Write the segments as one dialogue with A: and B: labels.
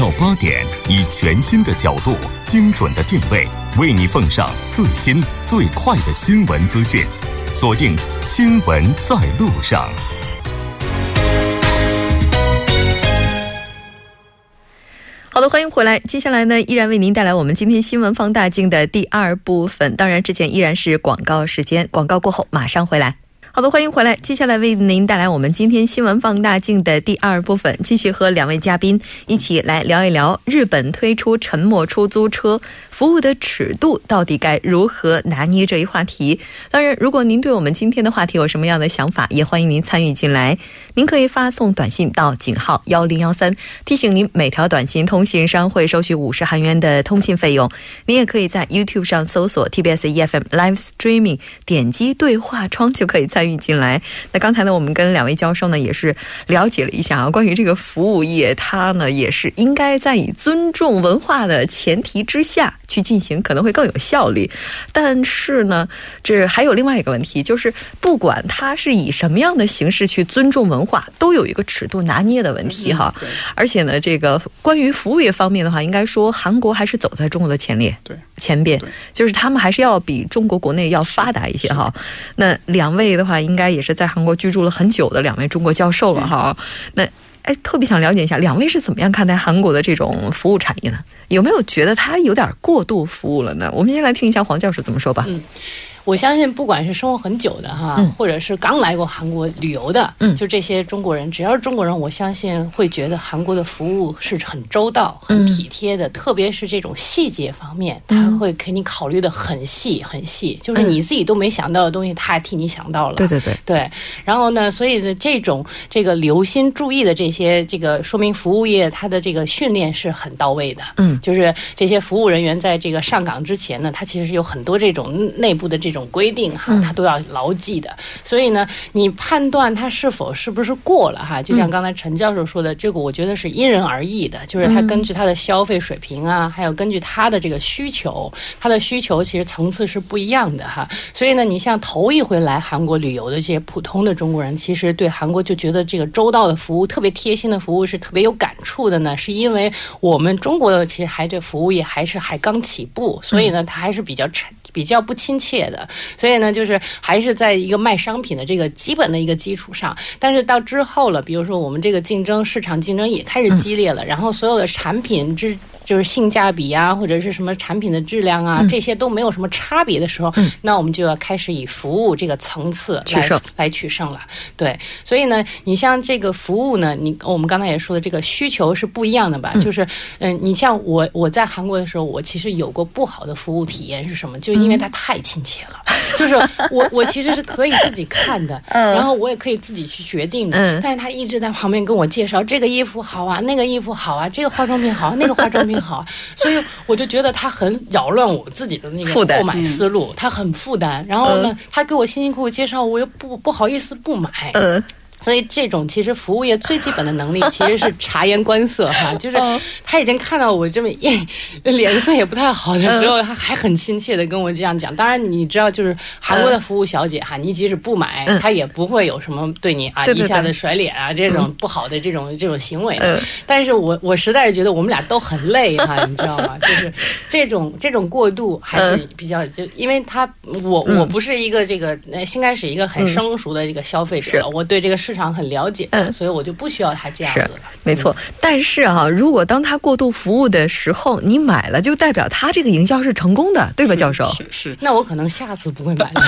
A: 到八点，以全新的角度、精准的定位，为你奉上最新最快的新闻资讯。锁定《新闻在路上》。
B: 好的，欢迎回来。接下来呢，依然为您带来我们今天新闻放大镜的第二部分。当然，之前依然是广告时间，广告过后马上回来。好的，欢迎回来。接下来为您带来我们今天新闻放大镜的第二部分，继续和两位嘉宾一起来聊一聊日本推出沉默出租车服务的尺度到底该如何拿捏这一话题。当然，如果您对我们今天的话题有什么样的想法，也欢迎您参与进来。您可以发送短信到井号幺零幺三，提醒您每条短信通信商会收取五十韩元的通信费用。您也可以在 YouTube 上搜索 TBS EFM Live Streaming，点击对话窗就可以参。参与进来。那刚才呢，我们跟两位教授呢也是了解了一下啊，关于这个服务业，它呢也是应该在以尊重文化的前提之下去进行，可能会更有效率。但是呢，这还有另外一个问题，就是不管它是以什么样的形式去尊重文化，都有一个尺度拿捏的问题哈。而且呢，这个关于服务业方面的话，应该说韩国还是走在中国的前列，对前边，就是他们还是要比中国国内要发达一些哈。那两位的话。话应该也是在韩国居住了很久的两位中国教授了哈，那哎，特别想了解一下，两位是怎么样看待韩国的这种服务产业呢？有没有觉得它有点过度服务了呢？我们先来听一下黄教授怎么说吧。
C: 我相信，不管是生活很久的哈，或者是刚来过韩国旅游的，嗯，就这些中国人，只要是中国人，我相信会觉得韩国的服务是很周到、很体贴的。特别是这种细节方面，他会给你考虑的很细很细，就是你自己都没想到的东西，他还替你想到了。
B: 对对对
C: 对。然后呢，所以呢，这种这个留心注意的这些，这个说明服务业它的这个训练是很到位的。嗯，就是这些服务人员在这个上岗之前呢，他其实有很多这种内部的这。这种规定哈，他都要牢记的。所以呢，你判断他是否是不是过了哈，就像刚才陈教授说的，这个我觉得是因人而异的。就是他根据他的消费水平啊，还有根据他的这个需求，他的需求其实层次是不一样的哈。所以呢，你像头一回来韩国旅游的这些普通的中国人，其实对韩国就觉得这个周到的服务、特别贴心的服务是特别有感触的呢。是因为我们中国的其实还对服务业还是还刚起步，所以呢，他还是比较沉。比较不亲切的，所以呢，就是还是在一个卖商品的这个基本的一个基础上，但是到之后了，比如说我们这个竞争市场竞争也开始激烈了，然后所有的产品之。就是性价比啊，或者是什么产品的质量啊，这些都没有什么差别的时候，那我们就要开始以服务这个层次来来取胜了。对，所以呢，你像这个服务呢，你我们刚才也说的，这个需求是不一样的吧？就是，嗯，你像我我在韩国的时候，我其实有过不好的服务体验是什么？就因为它太亲切了，就是我我其实是可以自己看的，然后我也可以自己去决定的，但是他一直在旁边跟我介绍这个衣服好啊，那个衣服好啊，这个化妆品好，那个化妆品。好，所以我就觉得他很扰乱我自己的那个购买思路，他很负担。然后呢，他给我辛辛苦苦介绍，我又不不好意思不买。所以这种其实服务业最基本的能力其实是察言观色哈，就是他已经看到我这么脸色也不太好的时候，他还很亲切的跟我这样讲。当然你知道，就是韩国的服务小姐哈，你即使不买，他也不会有什么对你啊一下子甩脸啊这种不好的这种这种行为。但是我我实在是觉得我们俩都很累哈，你知道吗？就是这种这种过度还是比较就因为他我我不是一个这个应该是一个很生熟的这个消费者，我对这个市场很了解，嗯，所以我就不需要他这样子了。
B: 没错，但是哈，如果当他过度服务的时候，你买了，就代表他这个营销是成功的，对吧，教授？
D: 是是。
C: 那我可能下次不会买了，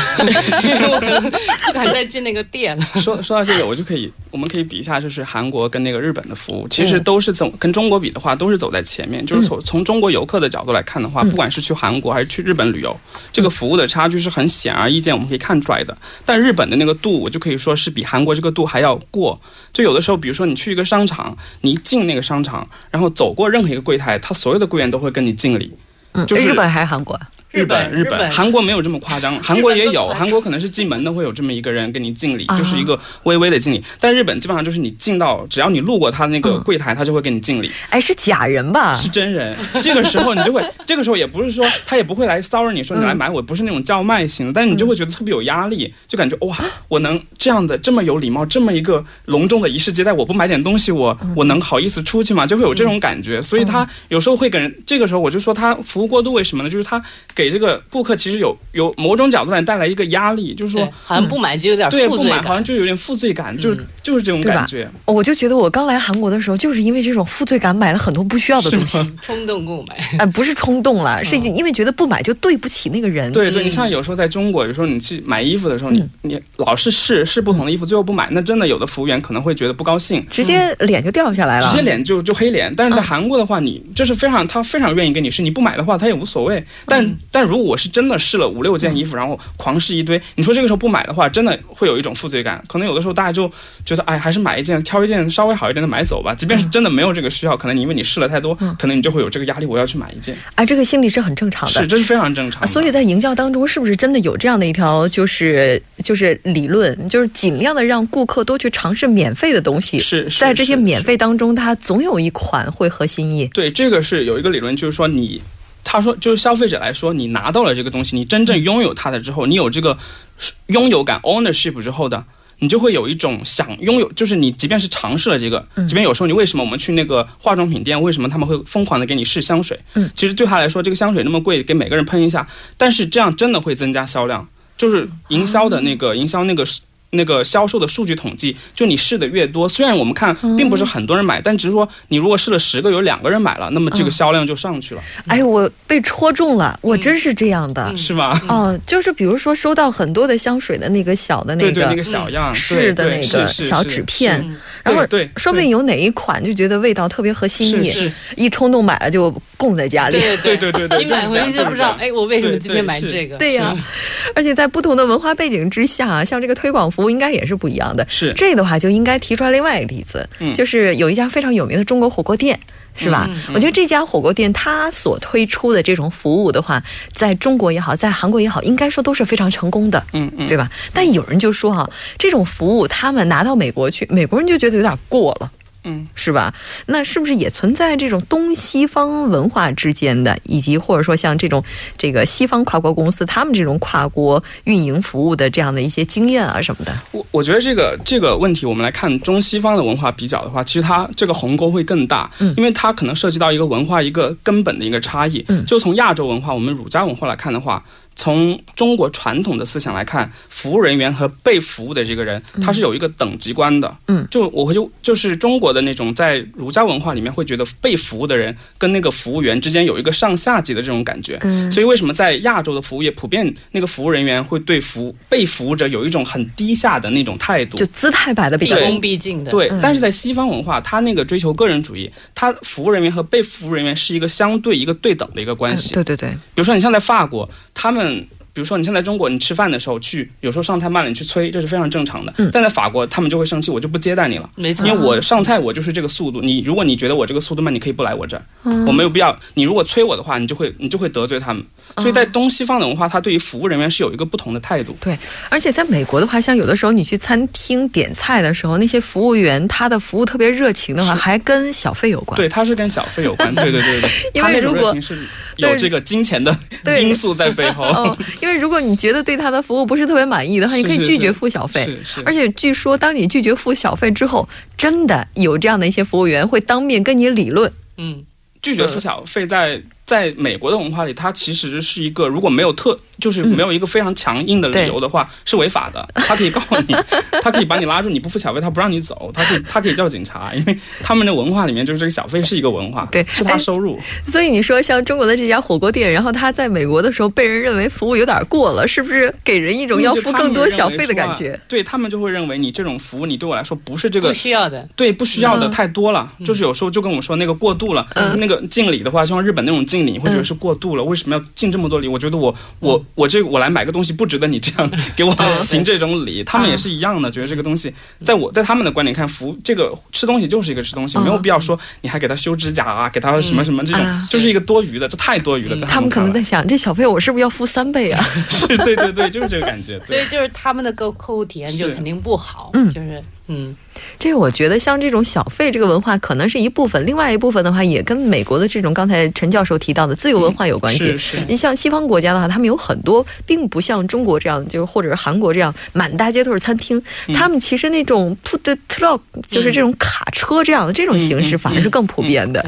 C: 我可能不敢再进那个店了。
D: 说说到这个，我就可以，我们可以比一下，就是韩国跟那个日本的服务，其实都是走跟中国比的话，都是走在前面。就是从从中国游客的角度来看的话，不管是去韩国还是去日本旅游，这个服务的差距是很显而易见，我们可以看出来的。但日本的那个度，我就可以说是比韩国这个度还要过。就有的时候，比如说你去一个商场，你一进那个商场，然后走过任何一个柜台，他所有的柜员都会跟你敬礼。
B: 嗯，就是日本还是韩国？
D: 日本日本，韩国没有这么夸张，韩国也有，韩国可能是进门的会有这么一个人跟你敬礼，就是一个微微的敬礼。但日本基本上就是你进到，只要你路过他那个柜台，他就会给你敬礼。
B: 哎，是假人吧？
D: 是真人。这个时候你就会，这个时候也不是说他也不会来骚扰你说你来买，我不是那种叫卖型的，但是你就会觉得特别有压力，就感觉哇，我能这样的这么有礼貌，这么一个隆重的仪式接待，我不买点东西，我我能好意思出去吗？就会有这种感觉。所以他有时候会给人，这个时候我就说他服务过度，为什么呢？就是他给这个顾客其实有有某种角度来带来一个压力，就是说
C: 好像不买就有点
D: 对不买好像就有点负罪感，就是就是这种感觉。
B: 我就觉得我刚来韩国的时候，就是因为这种负罪感，买了很多不需要的东西，
C: 冲动购买。
B: 哎，不是冲动了，是因为觉得不买就对不起那个人。
D: 对对，你像有时候在中国，有时候你去买衣服的时候，你你老是试试不同的衣服，最后不买，那真的有的服务员可能会觉得不高兴，
B: 直接脸就掉下来了，
D: 直接脸就就黑脸。但是在韩国的话，你就是非常他非常愿意跟你试，你不买的话他也无所谓。但但如果我是真的试了五六件衣服，然后狂试一堆，你说这个时候不买的话，真的会有一种负罪感。可能有的时候大家就觉得，哎，还是买一件，挑一件稍微好一点的买走吧。即便是真的没有这个需要，可能你因为你试了太多，可能你就会有这个压力，我要去买一件。
B: 哎，这个心理是很正常的，
D: 是这是非常正常。
B: 所以在营销当中，是不是真的有这样的一条就是就是理论，就是尽量的让顾客多去尝试免费的东西。
D: 是
B: 在这些免费当中，它总有一款会合心意。
D: 对，这个是有一个理论，就是说你。他说，就是消费者来说，你拿到了这个东西，你真正拥有它的之后，你有这个拥有感 ownership 之后的，你就会有一种想拥有，就是你即便是尝试了这个，即便有时候你为什么我们去那个化妆品店，为什么他们会疯狂的给你试香水？嗯，其实对他来说，这个香水那么贵，给每个人喷一下，但是这样真的会增加销量，就是营销的那个营销那个。那个销售的数据统计，就你试的越多，虽然我们看并不是很多人买，但只是说你如果试了十个，有两个人买了，那么这个销量就上去了。
B: 哎，我被戳中了，我真是这样的，
D: 是吧？
B: 哦，就是比如说收到很多的香水的那个小的那
D: 个那个小样
B: 试的那个小纸片，然后
D: 对，
B: 说不定有哪一款就觉得味道特别合心意，一冲动买了就供在家里。
D: 对对对对，
C: 你买回去就不知道，哎，我为什么今天买这个？
B: 对呀，而且在不同的文化背景之下，像这个推广服。应该也是不一样的。
D: 是
B: 这的话，就应该提出来另外一个例子，就是有一家非常有名的中国火锅店，是吧？我觉得这家火锅店它所推出的这种服务的话，在中国也好，在韩国也好，应该说都是非常成功的，嗯嗯，对吧？但有人就说哈，这种服务他们拿到美国去，美国人就觉得有点过了。嗯，是吧？那是不是也存在这种东西方文化之间的，以及或者说像这种这个西方跨国公司他们这种跨国运营服务的这样的一些经验啊什么的？
D: 我我觉得这个这个问题，我们来看中西方的文化比较的话，其实它这个鸿沟会更大，嗯，因为它可能涉及到一个文化一个根本的一个差异。嗯，就从亚洲文化，我们儒家文化来看的话。从中国传统的思想来看，服务人员和被服务的这个人，他是有一个等级观的。嗯，就我会就就是中国的那种在儒家文化里面会觉得被服务的人跟那个服务员之间有一个上下级的这种感觉。嗯，所以为什么在亚洲的服务业普遍那个服务人员会对服被服务者有一种很低下的那种态度，
B: 就姿态摆的比较
C: 恭毕敬的。
D: 对，但是在西方文化，他那个追求个人主义，他服务人员和被服务人员是一个相对一个对等的一个关系。
B: 对对对，比
D: 如说你像在法国，他们。soon. 比如说，你现在中国，你吃饭的时候去，有时候上菜慢了，你去催，这是非常正常的。但在法国，他们就会生气，我就不接待你了，没错因为我上菜我就是这个速度。你如果你觉得我这个速度慢，你可以不来我这儿，我没有必要。你如果催我的话，你就会你就会得罪他们。所以在东西方的文化，它对于服务人员是有一个不同的态度。
B: 对，而且在美国的话，像有的时候你去餐厅点菜的时候，那些服务员他的服务特别热情的话，还跟小费有关。
D: 对，他是跟小费有关。对对对对，
B: 因为如果
D: 有这个金钱的因素在背后。
B: 因为如果你觉得对他的服务不是特别满意的话，你可以拒绝付小费。而且据说，当你拒绝付小费之后，真的有这样的一些服务员会当面跟你理论。
D: 嗯，拒绝付小费在。在美国的文化里，它其实是一个如果没有特，就是没有一个非常强硬的理由的话，是违法的。他可以告你，他可以把你拉住，你不付小费，他不让你走，他可以 他可以叫警察，因为他们的文化里面就是这个小费是一个文化，
B: 对，
D: 是他收入。
B: 所以你说像中国的这家火锅店，然后他在美国的时候被人认为服务有点过了，是不是给人一种要付更多小费的感觉？
D: 对他们就会认为你这种服务，你对我来说不是这个
C: 不需要的，
D: 对不需要的太多了，就是有时候就跟我们说那个过度了，那个敬礼的话，像日本那种敬。应你，会觉得是过度了。为什么要敬这么多礼？我觉得我我我这我来买个东西不值得你这样 给我行这种礼。他们也是一样的，觉得这个东西在我在他们的观点看，服这个吃东西就是一个吃东西，没有必要说你还给他修指甲啊，给他什么什么这种，就是一个多余的，这太多余了。
B: 他们可能在想，这小费我是不是要付三倍啊？
D: 是，对对对，就是这个感觉。
C: 所以就是他们的客客户体验就肯定不好，就是嗯。
B: 这个我觉得像这种小费这个文化可能是一部分，另外一部分的话也跟美国的这种刚才陈教授提到的自由文化有关系。
D: 是是。
B: 你像西方国家的话，他们有很多并不像中国这样，就是或者是韩国这样满大街都是餐厅。他们其实那种 put truck 就是这种卡车这样的这种形式反而是更普遍的。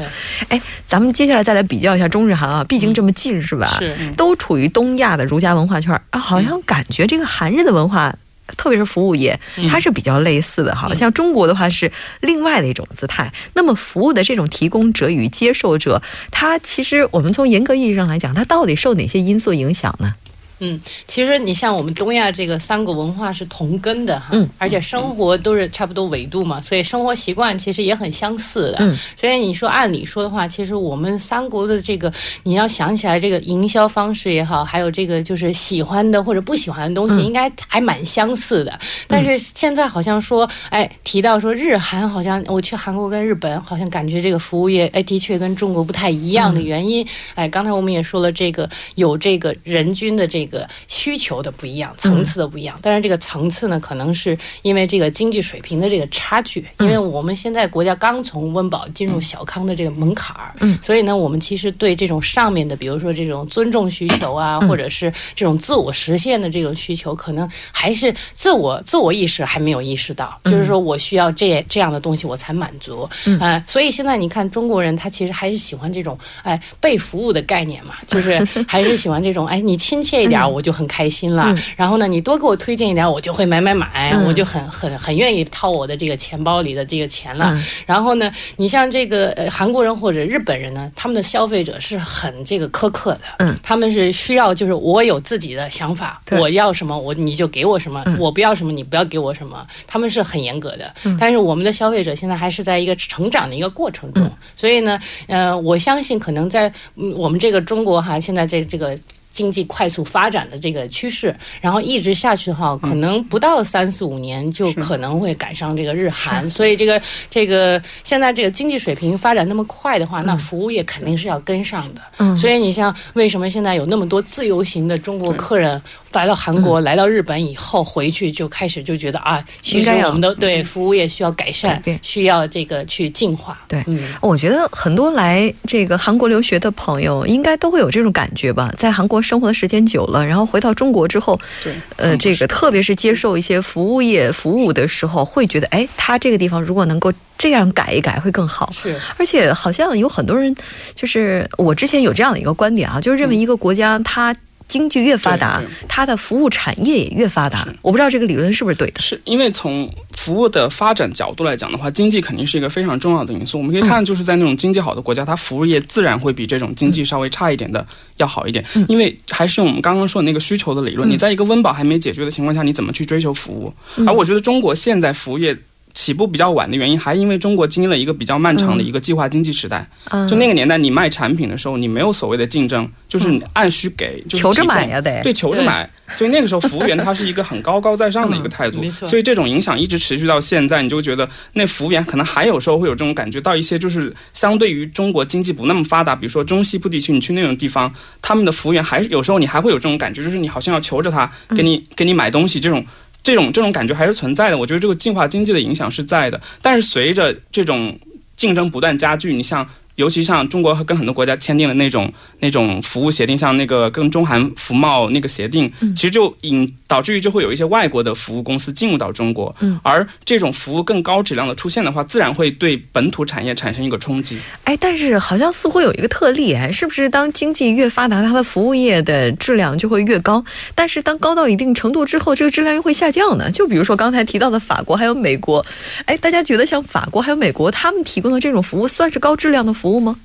B: 哎，咱们接下来再来比较一下中日韩啊，毕竟这么近是吧？
C: 是。
B: 都处于东亚的儒家文化圈啊，好像感觉这个韩日的文化。特别是服务业，它是比较类似的哈。像中国的话是另外的一种姿态。那么服务的这种提供者与接受者，它其实我们从严格意义上来讲，它到底受哪些因素影响呢？
C: 嗯，其实你像我们东亚这个三个文化是同根的哈，嗯，而且生活都是差不多纬度嘛，所以生活习惯其实也很相似的。嗯，所以你说按理说的话，其实我们三国的这个你要想起来这个营销方式也好，还有这个就是喜欢的或者不喜欢的东西，应该还蛮相似的。但是现在好像说，哎，提到说日韩好像我去韩国跟日本，好像感觉这个服务业哎的确跟中国不太一样的原因，哎，刚才我们也说了，这个有这个人均的这。这个需求的不一样，层次的不一样，但是这个层次呢，可能是因为这个经济水平的这个差距。因为我们现在国家刚从温饱进入小康的这个门槛儿，嗯，所以呢，我们其实对这种上面的，比如说这种尊重需求啊，或者是这种自我实现的这种需求，可能还是自我自我意识还没有意识到，就是说我需要这这样的东西我才满足，嗯，所以现在你看中国人他其实还是喜欢这种哎被服务的概念嘛，就是 还是喜欢这种哎你亲切一点。点我就很开心了，然后呢，你多给我推荐一点，我就会买买买，我就很很很愿意掏我的这个钱包里的这个钱了。然后呢，你像这个呃韩国人或者日本人呢，他们的消费者是很这个苛刻的，嗯，他们是需要就是我有自己的想法，我要什么我你就给我什么，我不要什么你不要给我什么，他们是很严格的。但是我们的消费者现在还是在一个成长的一个过程中，所以呢，呃，我相信可能在我们这个中国哈，现在这这个。经济快速发展的这个趋势，然后一直下去的话，可能不到三四五年就可能会赶上这个日韩。所以这个这个现在这个经济水平发展那么快的话，那服务业肯定是要跟上的。所以你像为什么现在有那么多自由行的中国客人？来到韩国，来到日本以后，回去就开始就觉得啊，其实我们的对服务业需要改善，需要这个去进化。
B: 对，嗯，我觉得很多来这个韩国留学的朋友，应该都会有这种感觉吧。在韩国生活的时间久了，然后回到中国之后，
D: 对，
B: 呃，这个特别是接受一些服务业服务的时候，会觉得，哎，他这个地方如果能够这样改一改，会更好。
C: 是，
B: 而且好像有很多人，就是我之前有这样的一个观点啊，就是认为一个国家它。经济越发达，它的服务产业也越发达。我不知道这个理论是不是对的。
D: 是因为从服务的发展角度来讲的话，经济肯定是一个非常重要的因素。我们可以看，就是在那种经济好的国家，它服务业自然会比这种经济稍微差一点的要好一点。因为还是用我们刚刚说的那个需求的理论，你在一个温饱还没解决的情况下，你怎么去追求服务？而我觉得中国现在服务业。起步比较晚的原因，还因为中国经历了一个比较漫长的一个计划经济时代。就那个年代，你卖产品的时候，你没有所谓的竞争，就是按需给，就
B: 求着买呀，得
D: 对，求着买。所以那个时候，服务员他是一个很高高在上的一个态度。所以这种影响一直持续到现在，你就觉得那服务员可能还有时候会有这种感觉，到一些就是相对于中国经济不那么发达，比如说中西部地区，你去那种地方，他们的服务员还是有时候你还会有这种感觉，就是你好像要求着他给你给你买东西这种。这种这种感觉还是存在的，我觉得这个进化经济的影响是在的，但是随着这种竞争不断加剧，你像。尤其像中国跟很多国家签订了那种那种服务协定，像那个跟中韩服贸那个协定，其实就引导致于就会有一些外国的服务公司进入到中国，而这种服务更高质量的出现的话，自然会对本土产业产生一个冲击。
B: 哎，但是好像似乎有一个特例，哎，是不是当经济越发达，它的服务业的质量就会越高？但是当高到一定程度之后，这个质量又会下降呢？就比如说刚才提到的法国还有美国，哎，大家觉得像法国还有美国，他们提供的这种服务算是高质量的服务？服务吗？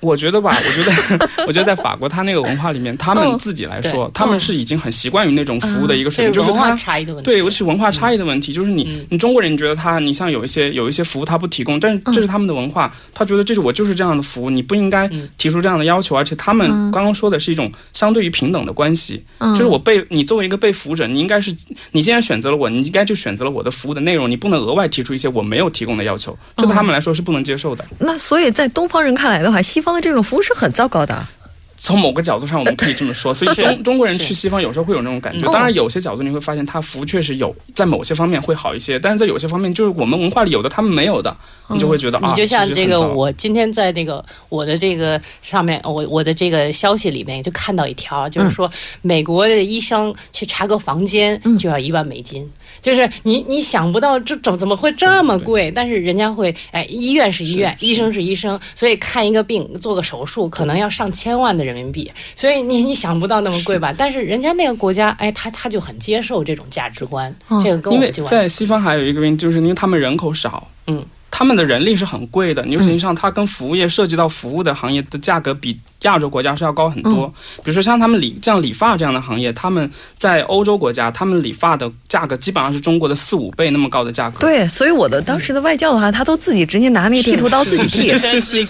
D: 我觉得吧，我觉得，我觉得在法国，他那个文化里面，他们自己来说，他们是已经很习惯于那种服务的一个水平，就是
C: 文化差异的问题。
D: 对，尤其是文化差异的问题，就是你，你中国人，你觉得他，你像有一些有一些服务他不提供，但是这是他们的文化，他觉得这是我就是这样的服务，你不应该提出这样的要求，而且他们刚刚说的是一种相对于平等的关系，就是我被你作为一个被服务者，你应该是你既然选择了我，你应该就选择了我的服务的内容，你不能额外提出一些我没有提供的要求，这对他们来说是不能接受的。
B: 那所以在东方人看来的话，西方的这种服务是很糟糕的。
D: 从某个角度上，我们可以这么说。所以 中中国人去西方有时候会有那种感觉。当然，有些角度你会发现，他服务确实有在某些方面会好一些，但是在有些方面，就是我们文化里有的他们没有的，你就会觉得啊，
C: 你就像这个，我今天在那个我的这个上面，我我的这个消息里面就看到一条，就是说美国的医生去查个房间就要一万美金。就是你，你想不到这怎怎么会这么贵？但是人家会，哎，医院是医院，医生是医生，所以看一个病做个手术可能要上千万的人民币，所以你你想不到那么贵吧？但是人家那个国家，哎，他他就很接受这种价值观，这个跟我们就
D: 在西方还有一个原因，就是因为他们人口少，嗯，他们的人力是很贵的，你实际上它跟服务业涉及到服务的行业的价格比。亚洲国家是要高很多，比如说像他们理像理发这样的行业，他们在欧洲国家，他们理发的价格基本上是中国的四五倍那么高的价格。
B: 对，所以我的当时的外教的话，他都自己直接拿那个剃头刀自己剃，
C: 是是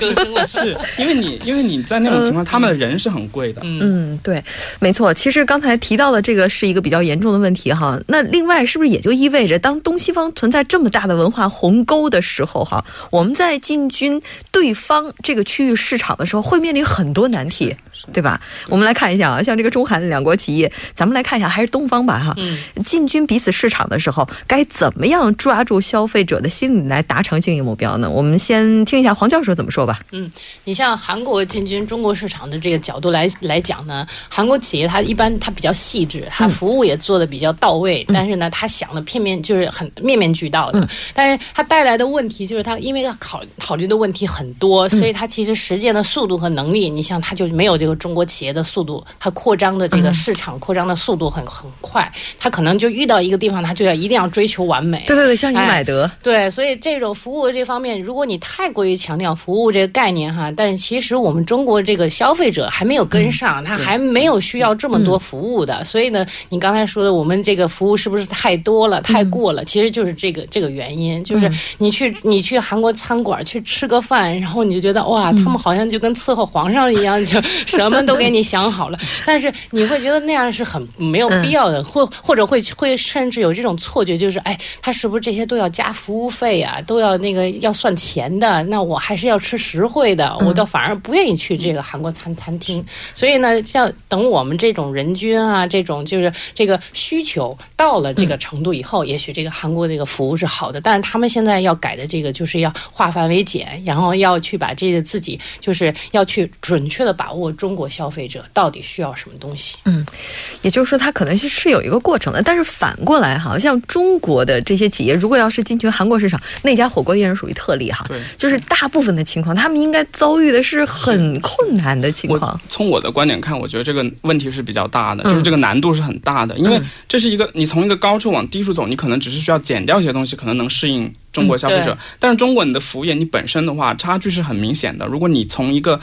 D: 是，因为你因为你在那种情况，他们的人是很贵的。
B: 嗯，对，没错。其实刚才提到的这个是一个比较严重的问题哈。那另外是不是也就意味着，当东西方存在这么大的文化鸿沟的时候哈，我们在进军对方这个区域市场的时候，会面临很多难题。对吧？我们来看一下啊，像这个中韩两国企业，咱们来看一下，还是东方吧哈。嗯。进军彼此市场的时候，该怎么样抓住消费者的心理来达成经营目标呢？我们先听一下黄教授怎么说吧。
C: 嗯，你像韩国进军中国市场的这个角度来来讲呢，韩国企业它一般它比较细致，它服务也做的比较到位，但是呢，它想的片面就是很面面俱到的。但是它带来的问题就是他因为它考考虑的问题很多，所以他其实实践的速度和能力，你像他就没有这个。中国企业的速度，他扩张的这个市场扩张的速度很很快，他可能就遇到一个地方，他就要一定要追求完美。
B: 对对对，像你买德。
C: 对，所以这种服务这方面，如果你太过于强调服务这个概念哈，但其实我们中国这个消费者还没有跟上，他还没有需要这么多服务的。所以呢，你刚才说的我们这个服务是不是太多了、太过了？其实就是这个这个原因，就是你去你去韩国餐馆去吃个饭，然后你就觉得哇，他们好像就跟伺候皇上一样，就。什么都给你想好了，但是你会觉得那样是很没有必要的，或或者会会甚至有这种错觉，就是哎，他是不是这些都要加服务费啊？都要那个要算钱的？那我还是要吃实惠的，我倒反而不愿意去这个韩国餐餐厅。所以呢，像等我们这种人均啊，这种就是这个需求到了这个程度以后，也许这个韩国这个服务是好的。但是他们现在要改的这个，就是要化繁为简，然后要去把这个自己就是要去准确的把握中。国消费者到底需要什么东西？
B: 嗯，也就是说，它可能是是有一个过程的。但是反过来，好像中国的这些企业，如果要是进军韩国市场，那家火锅店是属于特例哈。对，就是大部分的情况，他们应该遭遇的是很困难的情况。
D: 从我的观点看，我觉得这个问题是比较大的，就是这个难度是很大的，因为这是一个你从一个高处往低处走，你可能只是需要减掉一些东西，可能能适应中国消费者。但是中国你的服务业，你本身的话差距是很明显的。如果你从一个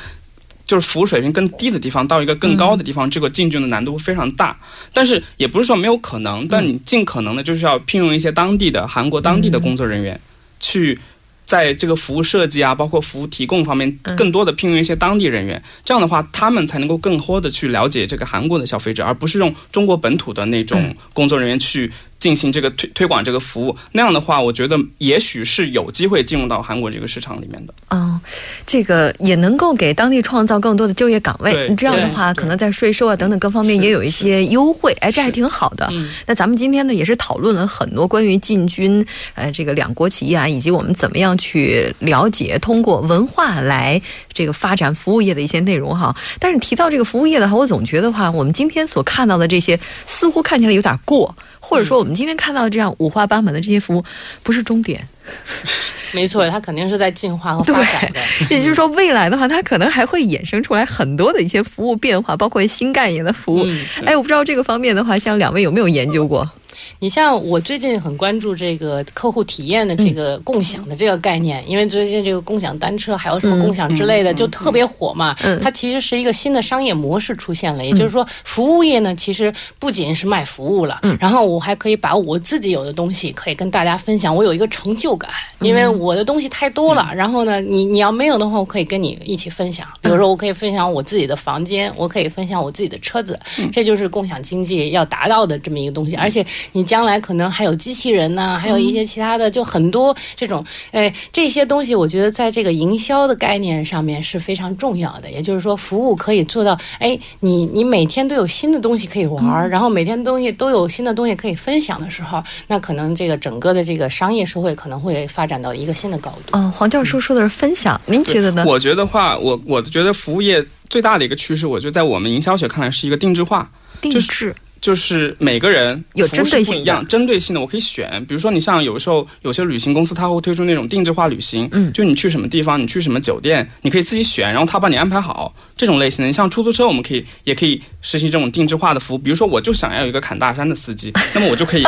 D: 就是服务水平更低的地方到一个更高的地方，这个进军的难度非常大。但是也不是说没有可能，但你尽可能的就是要聘用一些当地的韩国当地的工作人员，去在这个服务设计啊，包括服务提供方面，更多的聘用一些当地人员。这样的话，他们才能够更多的去了解这个韩国的消费者，而不是用中国本土的那种工作人员去。进行这个推推广这个服务，那样的话，我觉得也许是有机会进入到韩国这个市场里面的。
B: 嗯，这个也能够给当地创造更多的就业岗位。这样的话，可能在税收啊等等各方面也有一些优惠。哎，这还挺好的。那咱们今天呢，也是讨论了很多关于进军呃这个两国企业啊，以及我们怎么样去了解通过文化来这个发展服务业的一些内容哈。但是提到这个服务业的话，我总觉得话，我们今天所看到的这些似乎看起来有点过。或者说，我们今天看到这样五花八门的这些服务，不是终点。
C: 没错，它肯定是在进化和发展的。
B: 也就是说，未来的话，它可能还会衍生出来很多的一些服务变化，包括新概念的服务。哎，我不知道这个方面的话，像两位有没有研究过？
C: 你像我最近很关注这个客户体验的这个共享的这个概念，因为最近这个共享单车还有什么共享之类的就特别火嘛。它其实是一个新的商业模式出现了，也就是说，服务业呢其实不仅是卖服务了，然后我还可以把我自己有的东西可以跟大家分享，我有一个成就感，因为我的东西太多了。然后呢，你你要没有的话，我可以跟你一起分享。比如说，我可以分享我自己的房间，我可以分享我自己的车子，这就是共享经济要达到的这么一个东西。而且你将来可能还有机器人呢，还有一些其他的，就很多这种，哎，这些东西我觉得在这个营销的概念上面是非常重要的。也就是说，服务可以做到，哎，你你每天都有新的东西可以玩，然后每天东西都有新的东西可以分享的时候，那可能这个整个的这个商业社会可能会发展到一个新的高度。
B: 哦，黄教授说的是分享，您觉得呢？
D: 我觉得话，我我觉得服务业最大的一个趋势，我觉得在我们营销学看来是一个定制化，
B: 定制。
D: 就是每个人
B: 有针对性
D: 不一样，针对性的我可以选。比如说，你像有时候有些旅行公司，他会推出那种定制化旅行，嗯，就你去什么地方，你去什么酒店，你可以自己选，然后他帮你安排好这种类型的。你像出租车，我们可以也可以实行这种定制化的服务。比如说，我就想要一个砍大山的司机，那么我就可以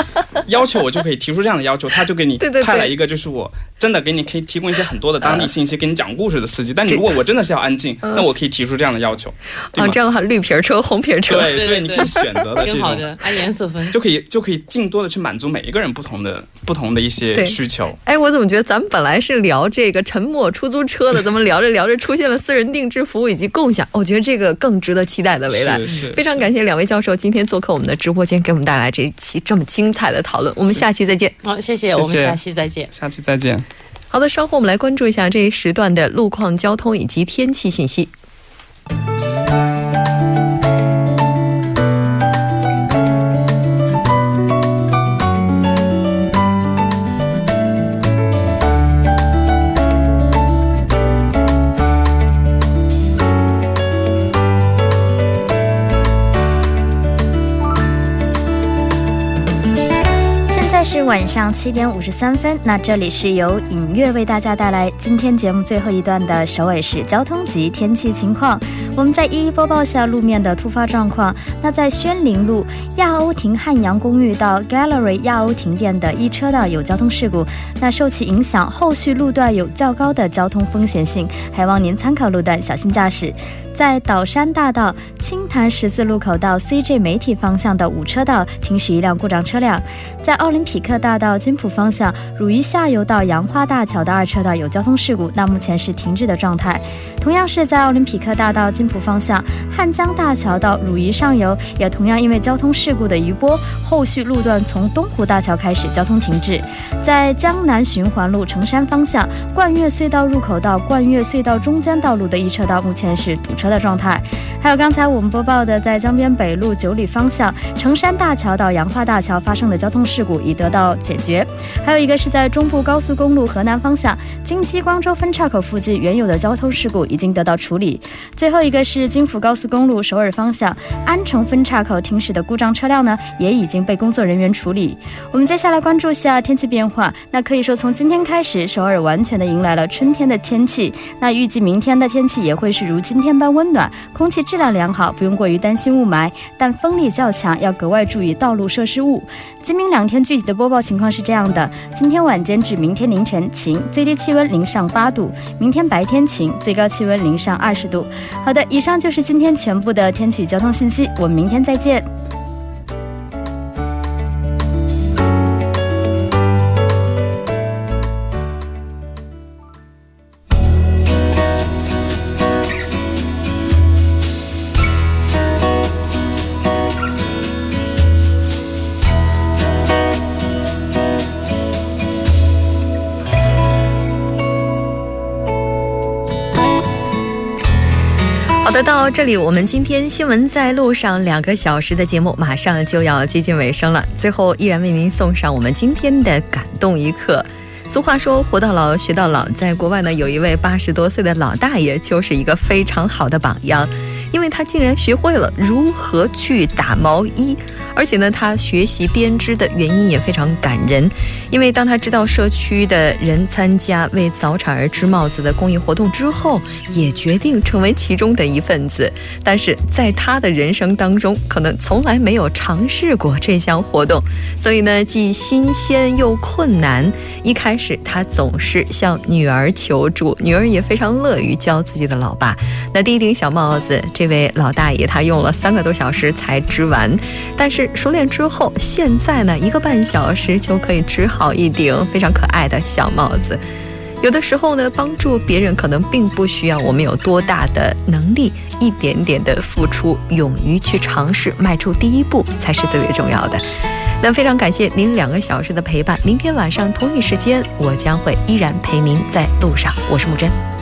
D: 要求，我就可以提出这样的要求，他就给你派来一个，就是我真的给你可以提供一些很多的当地信息，给你讲故事的司机。但你如果我真的是要安静，那我可以提出这样的要求。
B: 啊，这样的话，绿皮车、红皮车，
D: 对对，你可以选择的 这种，
C: 按颜色分。
D: 就可以就可以尽多的去满足每一个人不同的不同的一些需求。
B: 哎，我怎么觉得咱们本来是聊这个沉默出租车的，怎么聊着聊着出现了私人定制服务以及共享？我觉得这个更值得期待的未来。非常感谢两位教授今天做客我们的直播间，给我们带来这一期这么精彩的讨论。我们下期再见。
C: 好，谢谢，我们下期再见。
D: 下期再见。
B: 好的，稍后我们来关注一下这一时段的路况、交通以及天气信息。
E: 晚上七点五十三分，那这里是由影月为大家带来今天节目最后一段的首尔市交通及天气情况。我们再一一播报下路面的突发状况。那在宣陵路亚欧亭汉阳公寓到 Gallery 亚欧亭店的一车道有交通事故，那受其影响，后续路段有较高的交通风险性，还望您参考路段，小心驾驶。在岛山大道青潭十字路口到 CJ 媒体方向的五车道停驶一辆故障车辆，在奥林匹克大道金浦方向汝矣下游到杨花大桥的二车道有交通事故，那目前是停滞的状态。同样是在奥林匹克大道金浦方向汉江大桥到汝矣上游，也同样因为交通事故的余波，后续路段从东湖大桥开始交通停滞。在江南循环路城山方向冠岳隧道入口到冠岳隧道中间道路的一车道目前是堵车。的状态，还有刚才我们播报的，在江边北路九里方向城山大桥到杨花大桥发生的交通事故已得到解决，还有一个是在中部高速公路河南方向京畿光州分岔口附近原有的交通事故已经得到处理，最后一个是京福高速公路首尔方向安城分岔口停驶的故障车辆呢，也已经被工作人员处理。我们接下来关注一下天气变化，那可以说从今天开始，首尔完全的迎来了春天的天气，那预计明天的天气也会是如今天般。温暖，空气质量良好，不用过于担心雾霾，但风力较强，要格外注意道路设施物。今明两天具体的播报情况是这样的：今天晚间至明天凌晨晴，最低气温零上八度；明天白天晴，最高气温零上二十度。好的，以上就是今天全部的天气交通信息，我们明天再见。
B: 到这里，我们今天新闻在路上两个小时的节目马上就要接近尾声了。最后，依然为您送上我们今天的感动一刻。俗话说“活到老，学到老”。在国外呢，有一位八十多岁的老大爷，就是一个非常好的榜样。因为他竟然学会了如何去打毛衣。而且呢，他学习编织的原因也非常感人，因为当他知道社区的人参加为早产儿织帽子的公益活动之后，也决定成为其中的一份子。但是在他的人生当中，可能从来没有尝试过这项活动，所以呢，既新鲜又困难。一开始，他总是向女儿求助，女儿也非常乐于教自己的老爸。那第一顶小帽子这，这位老大爷他用了三个多小时才织完，但是。熟练之后，现在呢，一个半小时就可以织好一顶非常可爱的小帽子。有的时候呢，帮助别人可能并不需要我们有多大的能力，一点点的付出，勇于去尝试，迈出第一步才是最为重要的。那非常感谢您两个小时的陪伴，明天晚上同一时间，我将会依然陪您在路上。我是木真。